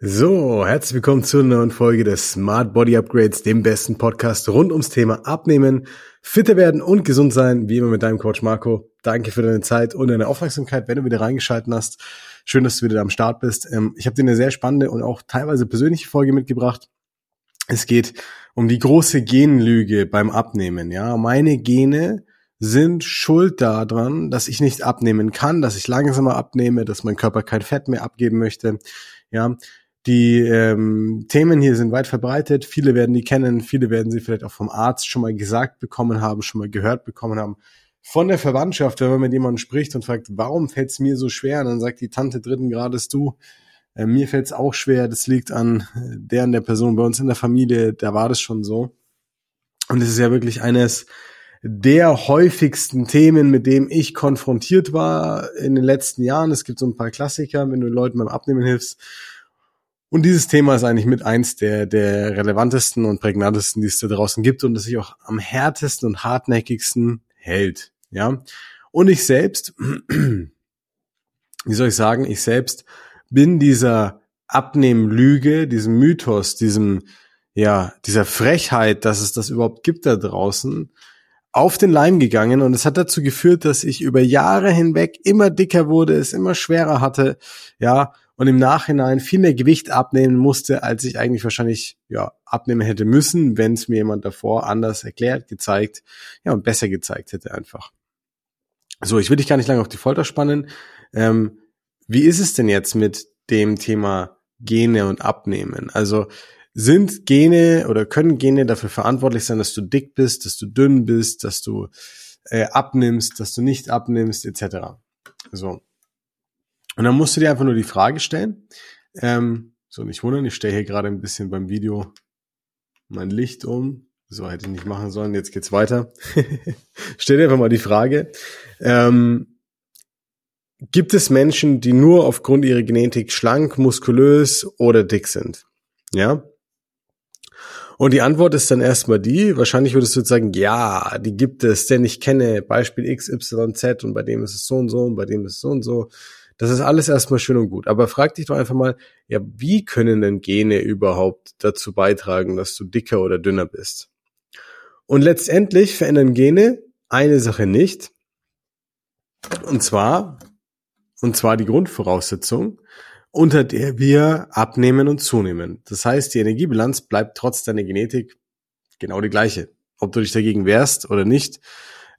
So, herzlich willkommen zur neuen Folge des Smart Body Upgrades, dem besten Podcast rund ums Thema Abnehmen, fitter werden und gesund sein, wie immer mit deinem Coach Marco. Danke für deine Zeit und deine Aufmerksamkeit, wenn du wieder reingeschalten hast. Schön, dass du wieder am Start bist. Ähm, ich habe dir eine sehr spannende und auch teilweise persönliche Folge mitgebracht. Es geht um die große Genlüge beim Abnehmen. Ja, meine Gene sind schuld daran, dass ich nicht abnehmen kann, dass ich langsamer abnehme, dass mein Körper kein Fett mehr abgeben möchte. Ja, die ähm, Themen hier sind weit verbreitet. Viele werden die kennen, viele werden sie vielleicht auch vom Arzt schon mal gesagt bekommen haben, schon mal gehört bekommen haben. Von der Verwandtschaft, wenn man mit jemandem spricht und fragt, warum fällt es mir so schwer? Und dann sagt die Tante dritten Grades, du, äh, mir fällt es auch schwer, das liegt an der und der Person bei uns in der Familie, da war das schon so. Und es ist ja wirklich eines der häufigsten Themen, mit dem ich konfrontiert war in den letzten Jahren. Es gibt so ein paar Klassiker, wenn du Leuten beim Abnehmen hilfst und dieses Thema ist eigentlich mit eins der, der relevantesten und prägnantesten, die es da draußen gibt und das sich auch am härtesten und hartnäckigsten hält. Ja. Und ich selbst, wie soll ich sagen, ich selbst bin dieser Abnehmlüge, diesem Mythos, diesem, ja, dieser Frechheit, dass es das überhaupt gibt da draußen, auf den Leim gegangen und es hat dazu geführt, dass ich über Jahre hinweg immer dicker wurde, es immer schwerer hatte, ja, und im Nachhinein viel mehr Gewicht abnehmen musste, als ich eigentlich wahrscheinlich ja abnehmen hätte müssen, wenn es mir jemand davor anders erklärt, gezeigt, ja und besser gezeigt hätte einfach. So, ich will dich gar nicht lange auf die Folter spannen. Ähm, wie ist es denn jetzt mit dem Thema Gene und Abnehmen? Also sind Gene oder können Gene dafür verantwortlich sein, dass du dick bist, dass du dünn bist, dass du äh, abnimmst, dass du nicht abnimmst, etc. So. Und dann musst du dir einfach nur die Frage stellen. Ähm, so, nicht wundern, ich stelle hier gerade ein bisschen beim Video mein Licht um. So hätte ich nicht machen sollen. Jetzt geht's weiter. Stell dir einfach mal die Frage. Ähm, gibt es Menschen, die nur aufgrund ihrer Genetik schlank, muskulös oder dick sind? Ja? Und die Antwort ist dann erstmal die, wahrscheinlich würdest du jetzt sagen, ja, die gibt es, denn ich kenne Beispiel XYZ und bei dem ist es so und so und bei dem ist es so und so. Das ist alles erstmal schön und gut. Aber frag dich doch einfach mal, ja, wie können denn Gene überhaupt dazu beitragen, dass du dicker oder dünner bist? Und letztendlich verändern Gene eine Sache nicht. Und zwar, und zwar die Grundvoraussetzung, unter der wir abnehmen und zunehmen. Das heißt, die Energiebilanz bleibt trotz deiner Genetik genau die gleiche. Ob du dich dagegen wehrst oder nicht,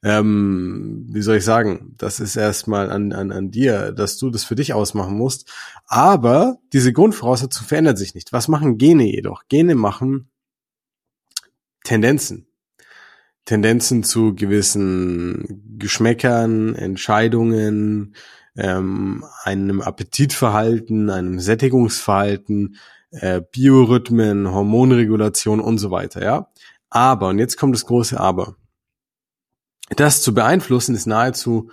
ähm, wie soll ich sagen, das ist erstmal an, an, an dir, dass du das für dich ausmachen musst. Aber diese Grundvoraussetzung verändert sich nicht. Was machen Gene jedoch? Gene machen Tendenzen. Tendenzen zu gewissen Geschmäckern, Entscheidungen, ähm, einem Appetitverhalten, einem Sättigungsverhalten, äh, Biorhythmen, Hormonregulation und so weiter, ja. Aber, und jetzt kommt das große Aber. Das zu beeinflussen ist nahezu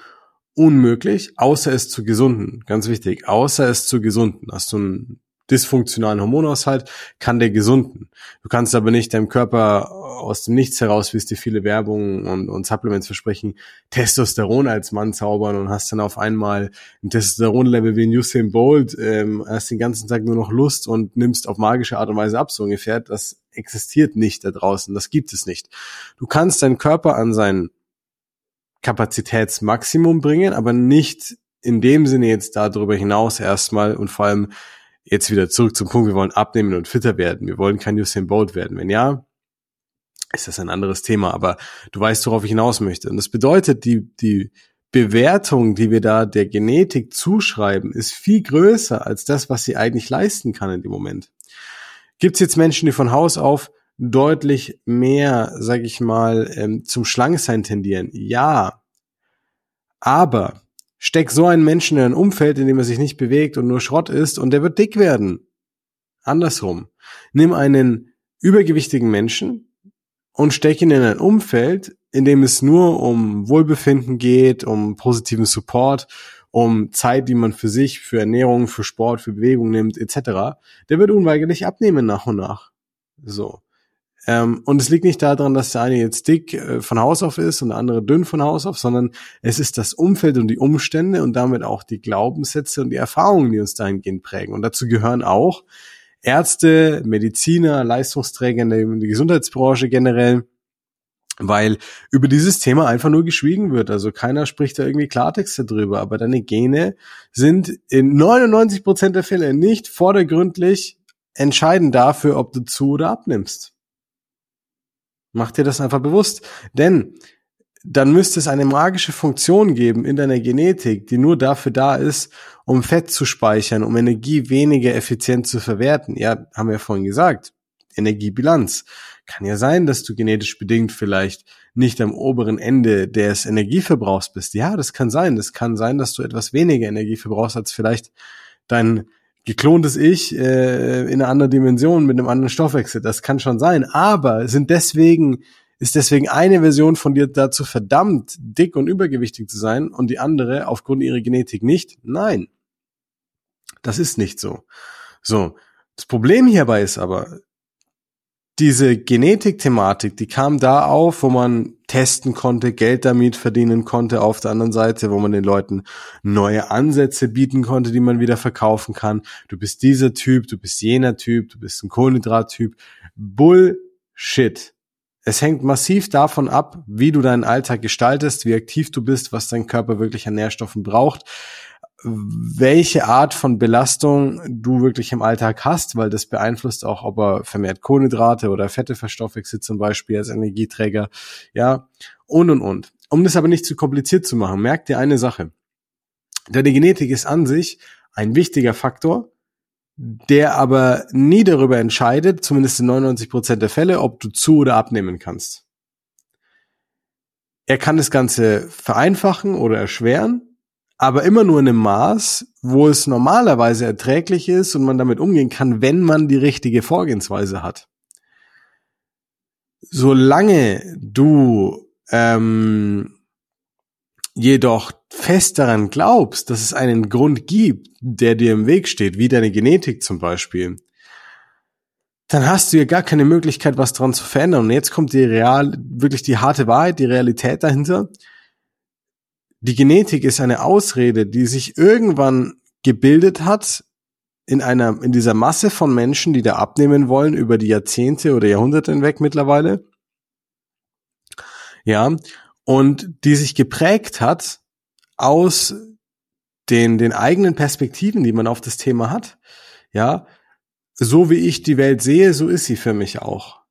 unmöglich, außer es zu gesunden. Ganz wichtig, außer es zu gesunden. Hast du einen dysfunktionalen Hormonaushalt, kann der gesunden. Du kannst aber nicht deinem Körper aus dem Nichts heraus, wie es dir viele Werbungen und, und Supplements versprechen, Testosteron als Mann zaubern und hast dann auf einmal ein Testosteronlevel wie ein Usain Bolt, ähm, hast den ganzen Tag nur noch Lust und nimmst auf magische Art und Weise ab, so ungefähr. Das existiert nicht da draußen, das gibt es nicht. Du kannst deinen Körper an seinen Kapazitätsmaximum bringen, aber nicht in dem Sinne jetzt darüber hinaus erstmal und vor allem jetzt wieder zurück zum Punkt, wir wollen abnehmen und fitter werden. Wir wollen kein Usain Bolt werden. Wenn ja, ist das ein anderes Thema, aber du weißt, worauf ich hinaus möchte. Und das bedeutet, die, die Bewertung, die wir da der Genetik zuschreiben, ist viel größer als das, was sie eigentlich leisten kann in dem Moment. Gibt es jetzt Menschen, die von Haus auf deutlich mehr, sag ich mal, ähm, zum Schlanksein tendieren. Ja. Aber steck so einen Menschen in ein Umfeld, in dem er sich nicht bewegt und nur Schrott ist und der wird dick werden. Andersrum. Nimm einen übergewichtigen Menschen und steck ihn in ein Umfeld, in dem es nur um Wohlbefinden geht, um positiven Support, um Zeit, die man für sich, für Ernährung, für Sport, für Bewegung nimmt, etc. Der wird unweigerlich abnehmen nach und nach. So. Ähm, und es liegt nicht daran, dass der eine jetzt dick äh, von Haus auf ist und der andere dünn von Haus auf, sondern es ist das Umfeld und die Umstände und damit auch die Glaubenssätze und die Erfahrungen, die uns dahingehend prägen. Und dazu gehören auch Ärzte, Mediziner, Leistungsträger in der, in der Gesundheitsbranche generell, weil über dieses Thema einfach nur geschwiegen wird. Also keiner spricht da irgendwie Klartext darüber, aber deine Gene sind in 99 Prozent der Fälle nicht vordergründlich entscheidend dafür, ob du zu oder abnimmst. Mach dir das einfach bewusst. Denn dann müsste es eine magische Funktion geben in deiner Genetik, die nur dafür da ist, um Fett zu speichern, um Energie weniger effizient zu verwerten. Ja, haben wir vorhin gesagt. Energiebilanz. Kann ja sein, dass du genetisch bedingt vielleicht nicht am oberen Ende des Energieverbrauchs bist. Ja, das kann sein. Das kann sein, dass du etwas weniger Energie verbrauchst als vielleicht dein geklontes Ich äh, in einer anderen Dimension mit einem anderen Stoffwechsel. Das kann schon sein. Aber sind deswegen ist deswegen eine Version von dir dazu verdammt, dick und übergewichtig zu sein und die andere aufgrund ihrer Genetik nicht? Nein. Das ist nicht so. So. Das Problem hierbei ist aber, diese Genetik-Thematik, die kam da auf, wo man testen konnte, Geld damit verdienen konnte auf der anderen Seite, wo man den Leuten neue Ansätze bieten konnte, die man wieder verkaufen kann. Du bist dieser Typ, du bist jener Typ, du bist ein Kohlenhydrat-Typ. Bullshit. Es hängt massiv davon ab, wie du deinen Alltag gestaltest, wie aktiv du bist, was dein Körper wirklich an Nährstoffen braucht welche Art von Belastung du wirklich im Alltag hast, weil das beeinflusst auch, ob er vermehrt Kohlenhydrate oder Fette verstoffwechselt zum Beispiel als Energieträger, ja, und und und. Um das aber nicht zu kompliziert zu machen, merkt dir eine Sache. Deine Genetik ist an sich ein wichtiger Faktor, der aber nie darüber entscheidet, zumindest in 99 Prozent der Fälle, ob du zu oder abnehmen kannst. Er kann das Ganze vereinfachen oder erschweren, aber immer nur in einem Maß, wo es normalerweise erträglich ist und man damit umgehen kann, wenn man die richtige Vorgehensweise hat. Solange du ähm, jedoch fest daran glaubst, dass es einen Grund gibt, der dir im Weg steht, wie deine Genetik zum Beispiel, dann hast du ja gar keine Möglichkeit, was dran zu verändern. Und jetzt kommt die real, wirklich die harte Wahrheit, die Realität dahinter die Genetik ist eine Ausrede, die sich irgendwann gebildet hat in einer, in dieser Masse von Menschen, die da abnehmen wollen über die Jahrzehnte oder Jahrhunderte hinweg mittlerweile. Ja. Und die sich geprägt hat aus den, den eigenen Perspektiven, die man auf das Thema hat. Ja. So wie ich die Welt sehe, so ist sie für mich auch.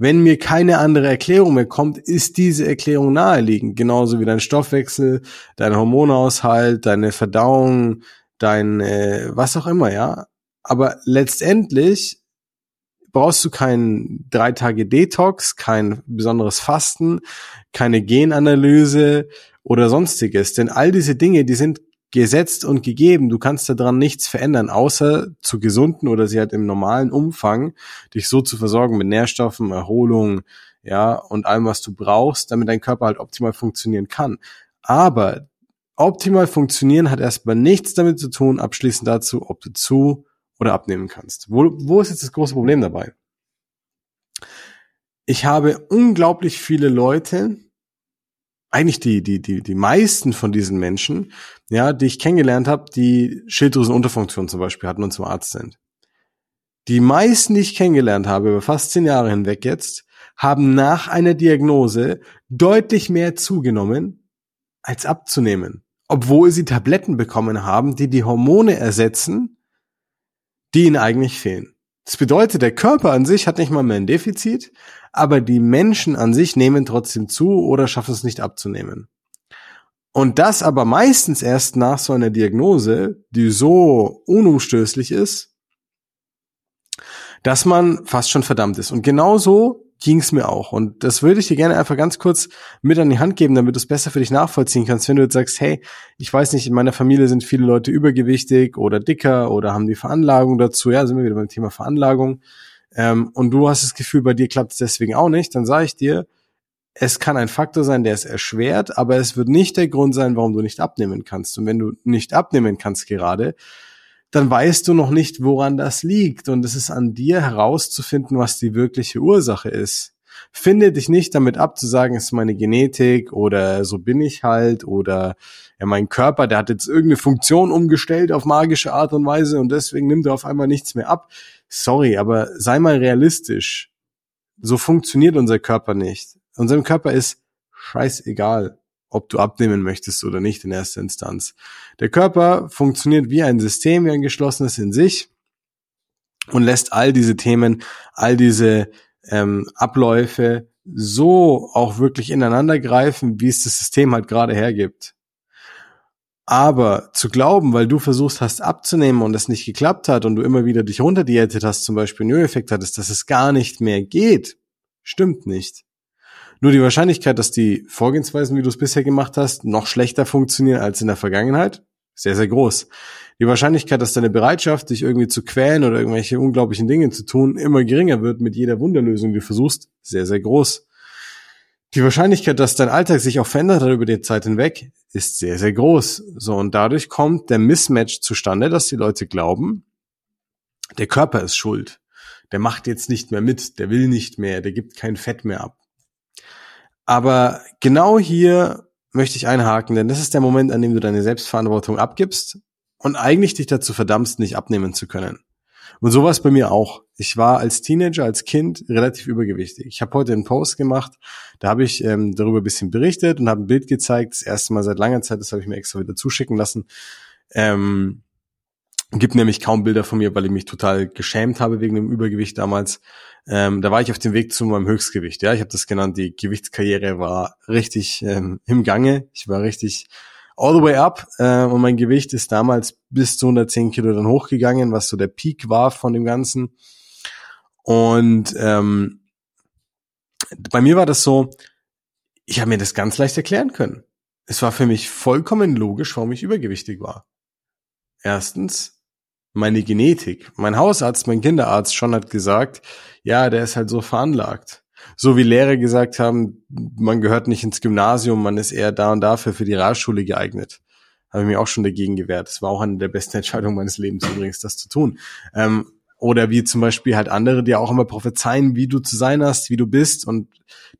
Wenn mir keine andere Erklärung mehr kommt, ist diese Erklärung naheliegend. Genauso wie dein Stoffwechsel, dein Hormonaushalt, deine Verdauung, dein äh, was auch immer, ja. Aber letztendlich brauchst du keinen drei Tage Detox, kein besonderes Fasten, keine Genanalyse oder sonstiges. Denn all diese Dinge, die sind gesetzt und gegeben. Du kannst daran nichts verändern, außer zu gesunden oder sie halt im normalen Umfang dich so zu versorgen mit Nährstoffen, Erholung, ja, und allem, was du brauchst, damit dein Körper halt optimal funktionieren kann. Aber optimal funktionieren hat erstmal nichts damit zu tun, abschließend dazu, ob du zu oder abnehmen kannst. Wo, wo ist jetzt das große Problem dabei? Ich habe unglaublich viele Leute, eigentlich die, die, die, die meisten von diesen Menschen, ja, die ich kennengelernt habe, die Schilddrüsenunterfunktion zum Beispiel hatten und zum Arzt sind. Die meisten, die ich kennengelernt habe, über fast zehn Jahre hinweg jetzt, haben nach einer Diagnose deutlich mehr zugenommen, als abzunehmen. Obwohl sie Tabletten bekommen haben, die die Hormone ersetzen, die ihnen eigentlich fehlen. Das bedeutet, der Körper an sich hat nicht mal mehr ein Defizit, aber die Menschen an sich nehmen trotzdem zu oder schaffen es nicht abzunehmen. Und das aber meistens erst nach so einer Diagnose, die so unumstößlich ist, dass man fast schon verdammt ist. Und genauso ging es mir auch. Und das würde ich dir gerne einfach ganz kurz mit an die Hand geben, damit du es besser für dich nachvollziehen kannst. Wenn du jetzt sagst, hey, ich weiß nicht, in meiner Familie sind viele Leute übergewichtig oder dicker oder haben die Veranlagung dazu. Ja, sind wir wieder beim Thema Veranlagung ähm, und du hast das Gefühl, bei dir klappt es deswegen auch nicht, dann sage ich dir, es kann ein Faktor sein, der es erschwert, aber es wird nicht der Grund sein, warum du nicht abnehmen kannst. Und wenn du nicht abnehmen kannst gerade, dann weißt du noch nicht, woran das liegt. Und es ist an dir herauszufinden, was die wirkliche Ursache ist. Finde dich nicht damit ab zu sagen, es ist meine Genetik oder so bin ich halt oder ja, mein Körper, der hat jetzt irgendeine Funktion umgestellt auf magische Art und Weise und deswegen nimmt er auf einmal nichts mehr ab. Sorry, aber sei mal realistisch. So funktioniert unser Körper nicht. Unserem Körper ist scheißegal, ob du abnehmen möchtest oder nicht in erster Instanz. Der Körper funktioniert wie ein System, wie ein geschlossenes in sich und lässt all diese Themen, all diese ähm, Abläufe so auch wirklich ineinander greifen, wie es das System halt gerade hergibt. Aber zu glauben, weil du versuchst hast abzunehmen und es nicht geklappt hat und du immer wieder dich runterdiätet hast, zum Beispiel einen Effekt hattest, dass es gar nicht mehr geht, stimmt nicht. Nur die Wahrscheinlichkeit, dass die Vorgehensweisen, wie du es bisher gemacht hast, noch schlechter funktionieren als in der Vergangenheit, sehr, sehr groß. Die Wahrscheinlichkeit, dass deine Bereitschaft, dich irgendwie zu quälen oder irgendwelche unglaublichen Dinge zu tun, immer geringer wird mit jeder Wunderlösung, die du versuchst, sehr, sehr groß. Die Wahrscheinlichkeit, dass dein Alltag sich auch verändert hat über die Zeit hinweg, ist sehr, sehr groß. So, und dadurch kommt der Mismatch zustande, dass die Leute glauben, der Körper ist schuld. Der macht jetzt nicht mehr mit, der will nicht mehr, der gibt kein Fett mehr ab. Aber genau hier möchte ich einhaken, denn das ist der Moment, an dem du deine Selbstverantwortung abgibst und eigentlich dich dazu verdammst, nicht abnehmen zu können. Und sowas bei mir auch. Ich war als Teenager, als Kind relativ übergewichtig. Ich habe heute einen Post gemacht, da habe ich ähm, darüber ein bisschen berichtet und habe ein Bild gezeigt, das erste Mal seit langer Zeit, das habe ich mir extra wieder zuschicken lassen. Ähm, gibt nämlich kaum Bilder von mir, weil ich mich total geschämt habe wegen dem Übergewicht damals. Ähm, da war ich auf dem Weg zu meinem Höchstgewicht. Ja, ich habe das genannt. Die Gewichtskarriere war richtig ähm, im Gange. Ich war richtig all the way up äh, und mein Gewicht ist damals bis zu 110 Kilo dann hochgegangen, was so der Peak war von dem Ganzen. Und ähm, bei mir war das so, ich habe mir das ganz leicht erklären können. Es war für mich vollkommen logisch, warum ich übergewichtig war. Erstens, meine Genetik. Mein Hausarzt, mein Kinderarzt schon hat gesagt, ja, der ist halt so veranlagt. So wie Lehrer gesagt haben, man gehört nicht ins Gymnasium, man ist eher da und dafür für die Realschule geeignet. Habe ich mir auch schon dagegen gewehrt. Das war auch eine der besten Entscheidungen meines Lebens übrigens, das zu tun. Ähm, oder wie zum Beispiel halt andere, die auch immer prophezeien, wie du zu sein hast, wie du bist und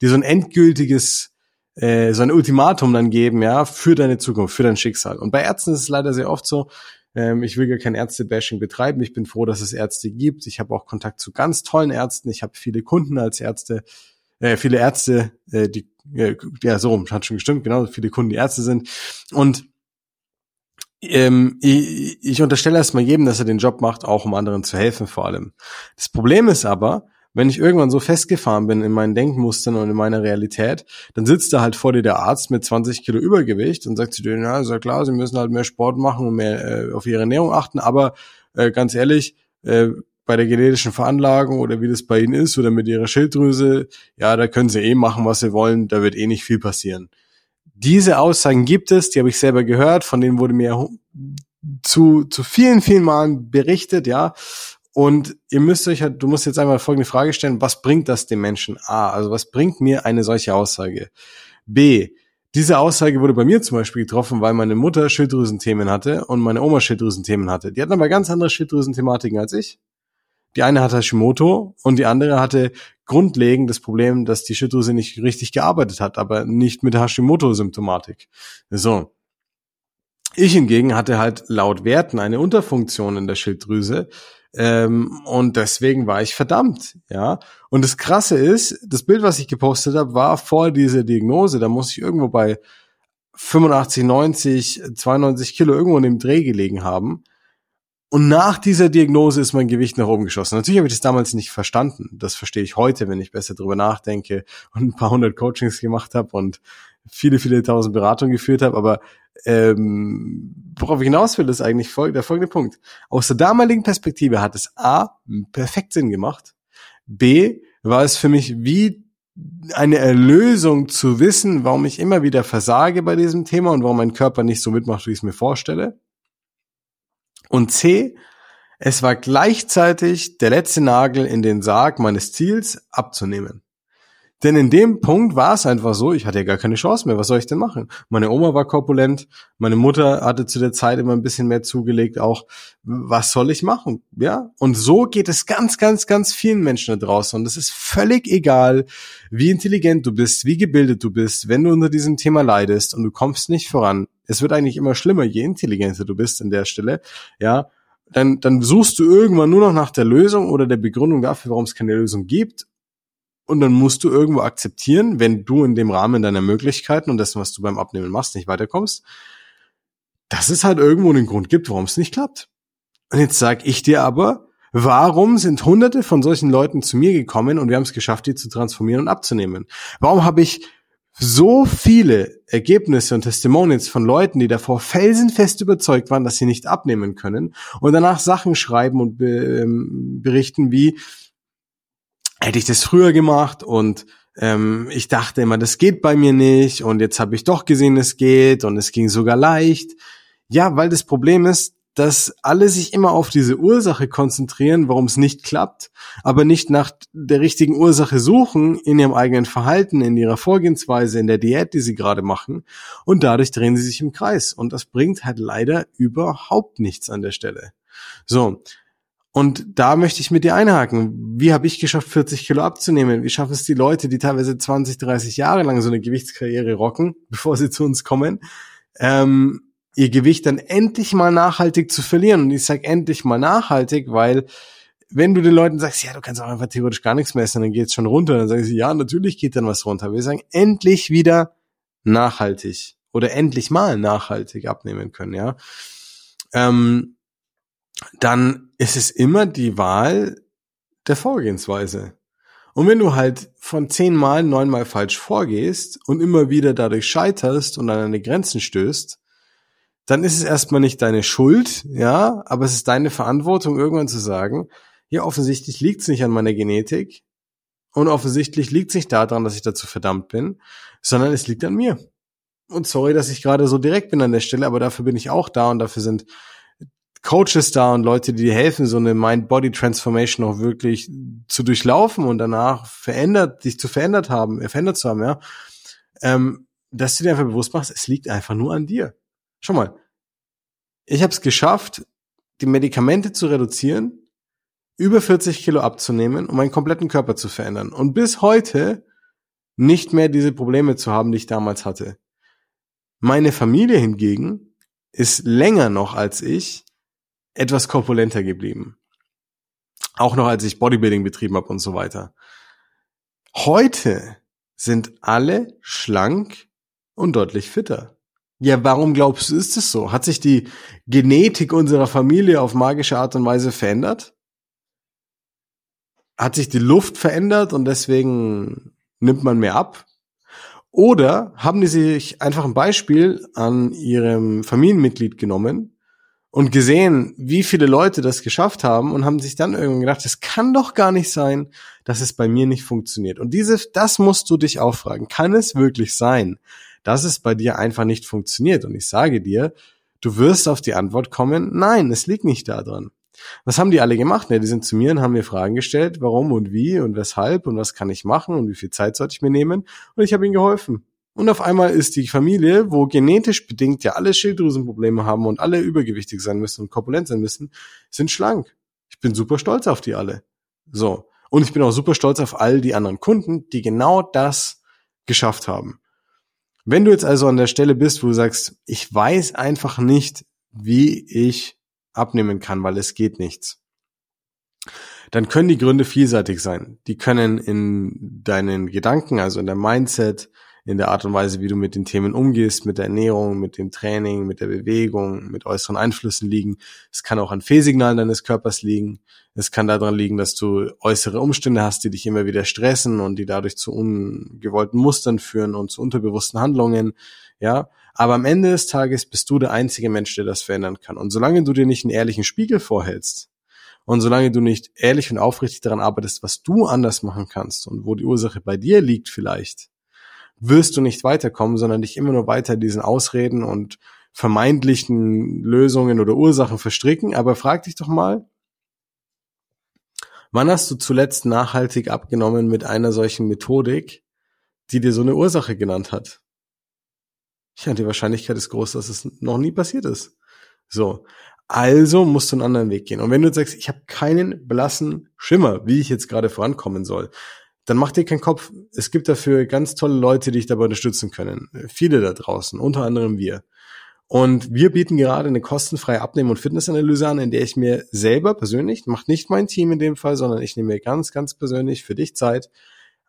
dir so ein endgültiges, äh, so ein Ultimatum dann geben, ja, für deine Zukunft, für dein Schicksal. Und bei Ärzten ist es leider sehr oft so, ähm, ich will gar kein Ärzte-Bashing betreiben. Ich bin froh, dass es Ärzte gibt. Ich habe auch Kontakt zu ganz tollen Ärzten. Ich habe viele Kunden als Ärzte, äh, viele Ärzte, äh, die, äh, ja, so rum, hat schon gestimmt, genau, viele Kunden, die Ärzte sind. Und ähm, ich, ich unterstelle erstmal jedem, dass er den Job macht, auch um anderen zu helfen vor allem. Das Problem ist aber, wenn ich irgendwann so festgefahren bin in meinen Denkmustern und in meiner Realität, dann sitzt da halt vor dir der Arzt mit 20 Kilo Übergewicht und sagt zu dir, na, ist ja klar, sie müssen halt mehr Sport machen und mehr äh, auf ihre Ernährung achten, aber äh, ganz ehrlich, äh, bei der genetischen Veranlagung oder wie das bei ihnen ist oder mit ihrer Schilddrüse, ja, da können sie eh machen, was sie wollen, da wird eh nicht viel passieren. Diese Aussagen gibt es, die habe ich selber gehört, von denen wurde mir zu, zu vielen, vielen Malen berichtet, ja. Und ihr müsst euch halt, du musst jetzt einmal folgende Frage stellen, was bringt das dem Menschen? A, also was bringt mir eine solche Aussage? B, diese Aussage wurde bei mir zum Beispiel getroffen, weil meine Mutter Schilddrüsenthemen hatte und meine Oma Schilddrüsenthemen hatte. Die hatten aber ganz andere Schilddrüsenthematiken als ich. Die eine hatte Hashimoto und die andere hatte grundlegend das Problem, dass die Schilddrüse nicht richtig gearbeitet hat, aber nicht mit Hashimoto-Symptomatik. So. Ich hingegen hatte halt laut Werten eine Unterfunktion in der Schilddrüse, ähm, und deswegen war ich verdammt, ja. Und das Krasse ist, das Bild, was ich gepostet habe, war vor dieser Diagnose. Da muss ich irgendwo bei 85, 90, 92 Kilo irgendwo in dem Dreh gelegen haben. Und nach dieser Diagnose ist mein Gewicht nach oben geschossen. Natürlich habe ich das damals nicht verstanden. Das verstehe ich heute, wenn ich besser drüber nachdenke und ein paar hundert Coachings gemacht habe und viele, viele tausend Beratungen geführt habe. Aber ähm, worauf ich hinaus will, ist eigentlich folg der folgende Punkt. Aus der damaligen Perspektive hat es A, perfekt Sinn gemacht. B, war es für mich wie eine Erlösung zu wissen, warum ich immer wieder versage bei diesem Thema und warum mein Körper nicht so mitmacht, wie ich es mir vorstelle. Und C, es war gleichzeitig der letzte Nagel in den Sarg meines Ziels abzunehmen. Denn in dem Punkt war es einfach so, ich hatte ja gar keine Chance mehr. Was soll ich denn machen? Meine Oma war korpulent, meine Mutter hatte zu der Zeit immer ein bisschen mehr zugelegt, auch was soll ich machen? Ja? Und so geht es ganz, ganz, ganz vielen Menschen da draußen. Und es ist völlig egal, wie intelligent du bist, wie gebildet du bist, wenn du unter diesem Thema leidest und du kommst nicht voran. Es wird eigentlich immer schlimmer, je intelligenter du bist an der Stelle. Ja, dann, dann suchst du irgendwann nur noch nach der Lösung oder der Begründung dafür, warum es keine Lösung gibt und dann musst du irgendwo akzeptieren, wenn du in dem Rahmen deiner Möglichkeiten und dessen, was du beim Abnehmen machst, nicht weiterkommst, dass es halt irgendwo einen Grund gibt, warum es nicht klappt. Und jetzt sag ich dir aber, warum sind hunderte von solchen Leuten zu mir gekommen und wir haben es geschafft, die zu transformieren und abzunehmen? Warum habe ich so viele Ergebnisse und Testimonials von Leuten, die davor felsenfest überzeugt waren, dass sie nicht abnehmen können und danach Sachen schreiben und ähm, berichten wie, hätte ich das früher gemacht und ähm, ich dachte immer, das geht bei mir nicht und jetzt habe ich doch gesehen, es geht und es ging sogar leicht. Ja, weil das Problem ist, dass alle sich immer auf diese Ursache konzentrieren, warum es nicht klappt, aber nicht nach der richtigen Ursache suchen in ihrem eigenen Verhalten, in ihrer Vorgehensweise, in der Diät, die sie gerade machen. Und dadurch drehen sie sich im Kreis. Und das bringt halt leider überhaupt nichts an der Stelle. So, und da möchte ich mit dir einhaken. Wie habe ich geschafft, 40 Kilo abzunehmen? Wie schaffen es die Leute, die teilweise 20, 30 Jahre lang so eine Gewichtskarriere rocken, bevor sie zu uns kommen, ähm, ihr Gewicht dann endlich mal nachhaltig zu verlieren? Und ich sage endlich mal nachhaltig, weil wenn du den Leuten sagst, ja, du kannst auch einfach theoretisch gar nichts mehr essen, dann geht's schon runter. Dann sagen sie, ja, natürlich geht dann was runter. Wir sagen endlich wieder nachhaltig oder endlich mal nachhaltig abnehmen können, ja. Ähm, dann ist es immer die Wahl der Vorgehensweise. Und wenn du halt von zehnmal neunmal falsch vorgehst und immer wieder dadurch scheiterst und an deine Grenzen stößt, dann ist es erstmal nicht deine Schuld, ja, aber es ist deine Verantwortung, irgendwann zu sagen, ja, offensichtlich liegt es nicht an meiner Genetik und offensichtlich liegt es nicht daran, dass ich dazu verdammt bin, sondern es liegt an mir. Und sorry, dass ich gerade so direkt bin an der Stelle, aber dafür bin ich auch da und dafür sind Coaches da und Leute, die dir helfen, so eine Mind-Body-Transformation auch wirklich zu durchlaufen und danach verändert, dich zu verändert haben, äh, verändert zu haben, ja, ähm, dass du dir einfach bewusst machst, es liegt einfach nur an dir. Schau mal, ich habe es geschafft, die Medikamente zu reduzieren, über 40 Kilo abzunehmen, um meinen kompletten Körper zu verändern und bis heute nicht mehr diese Probleme zu haben, die ich damals hatte. Meine Familie hingegen ist länger noch als ich etwas korpulenter geblieben. Auch noch als ich Bodybuilding betrieben habe und so weiter. Heute sind alle schlank und deutlich fitter. Ja, warum glaubst du, ist es so? Hat sich die Genetik unserer Familie auf magische Art und Weise verändert? Hat sich die Luft verändert und deswegen nimmt man mehr ab? Oder haben die sich einfach ein Beispiel an ihrem Familienmitglied genommen und gesehen, wie viele Leute das geschafft haben und haben sich dann irgendwie gedacht, es kann doch gar nicht sein, dass es bei mir nicht funktioniert. Und diese, das musst du dich auch fragen. Kann es wirklich sein, dass es bei dir einfach nicht funktioniert? Und ich sage dir, du wirst auf die Antwort kommen, nein, es liegt nicht daran. Was haben die alle gemacht? Ja, die sind zu mir und haben mir Fragen gestellt, warum und wie und weshalb und was kann ich machen und wie viel Zeit sollte ich mir nehmen? Und ich habe ihnen geholfen. Und auf einmal ist die Familie, wo genetisch bedingt ja alle Schilddrüsenprobleme haben und alle übergewichtig sein müssen und korpulent sein müssen, sind schlank. Ich bin super stolz auf die alle. So. Und ich bin auch super stolz auf all die anderen Kunden, die genau das geschafft haben. Wenn du jetzt also an der Stelle bist, wo du sagst, ich weiß einfach nicht, wie ich abnehmen kann, weil es geht nichts, dann können die Gründe vielseitig sein. Die können in deinen Gedanken, also in der Mindset, in der Art und Weise, wie du mit den Themen umgehst, mit der Ernährung, mit dem Training, mit der Bewegung, mit äußeren Einflüssen liegen. Es kann auch an Fehlsignalen deines Körpers liegen. Es kann daran liegen, dass du äußere Umstände hast, die dich immer wieder stressen und die dadurch zu ungewollten Mustern führen und zu unterbewussten Handlungen. Ja, aber am Ende des Tages bist du der einzige Mensch, der das verändern kann. Und solange du dir nicht einen ehrlichen Spiegel vorhältst und solange du nicht ehrlich und aufrichtig daran arbeitest, was du anders machen kannst und wo die Ursache bei dir liegt vielleicht, wirst du nicht weiterkommen, sondern dich immer nur weiter diesen Ausreden und vermeintlichen Lösungen oder Ursachen verstricken. Aber frag dich doch mal, wann hast du zuletzt nachhaltig abgenommen mit einer solchen Methodik, die dir so eine Ursache genannt hat. Ja, die Wahrscheinlichkeit ist groß, dass es noch nie passiert ist. So. Also musst du einen anderen Weg gehen. Und wenn du sagst, ich habe keinen blassen Schimmer, wie ich jetzt gerade vorankommen soll, dann mach dir keinen Kopf. Es gibt dafür ganz tolle Leute, die dich dabei unterstützen können. Viele da draußen, unter anderem wir. Und wir bieten gerade eine kostenfreie Abnehmen- und Fitnessanalyse an, in der ich mir selber persönlich, macht nicht mein Team in dem Fall, sondern ich nehme mir ganz, ganz persönlich für dich Zeit,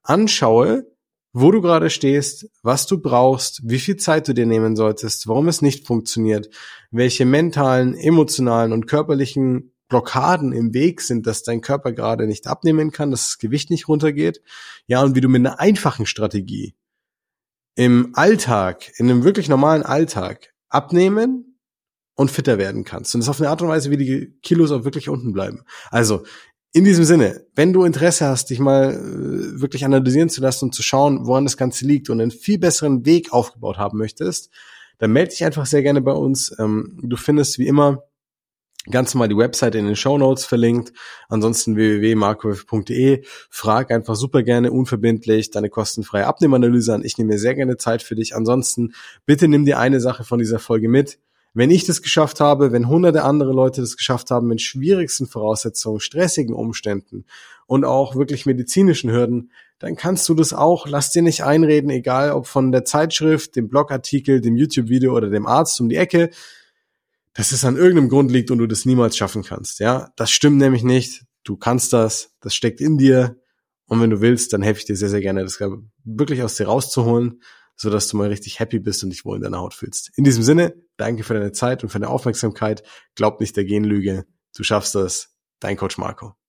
anschaue, wo du gerade stehst, was du brauchst, wie viel Zeit du dir nehmen solltest, warum es nicht funktioniert, welche mentalen, emotionalen und körperlichen Blockaden im Weg sind, dass dein Körper gerade nicht abnehmen kann, dass das Gewicht nicht runtergeht. Ja, und wie du mit einer einfachen Strategie im Alltag, in einem wirklich normalen Alltag abnehmen und fitter werden kannst. Und das auf eine Art und Weise, wie die Kilos auch wirklich unten bleiben. Also, in diesem Sinne, wenn du Interesse hast, dich mal äh, wirklich analysieren zu lassen und zu schauen, woran das Ganze liegt und einen viel besseren Weg aufgebaut haben möchtest, dann melde dich einfach sehr gerne bei uns. Ähm, du findest wie immer ganz normal die Website in den Show Notes verlinkt. Ansonsten www.markowef.de. Frag einfach super gerne unverbindlich deine kostenfreie Abnehmanalyse an. Ich nehme mir sehr gerne Zeit für dich. Ansonsten bitte nimm dir eine Sache von dieser Folge mit. Wenn ich das geschafft habe, wenn hunderte andere Leute das geschafft haben, mit schwierigsten Voraussetzungen, stressigen Umständen und auch wirklich medizinischen Hürden, dann kannst du das auch. Lass dir nicht einreden, egal ob von der Zeitschrift, dem Blogartikel, dem YouTube-Video oder dem Arzt um die Ecke dass es an irgendeinem Grund liegt und du das niemals schaffen kannst. Ja, das stimmt nämlich nicht. Du kannst das, das steckt in dir. Und wenn du willst, dann helfe ich dir sehr, sehr gerne, das wirklich aus dir rauszuholen, so dass du mal richtig happy bist und dich wohl in deiner Haut fühlst. In diesem Sinne, danke für deine Zeit und für deine Aufmerksamkeit. Glaub nicht der Genlüge. Du schaffst das. Dein Coach Marco.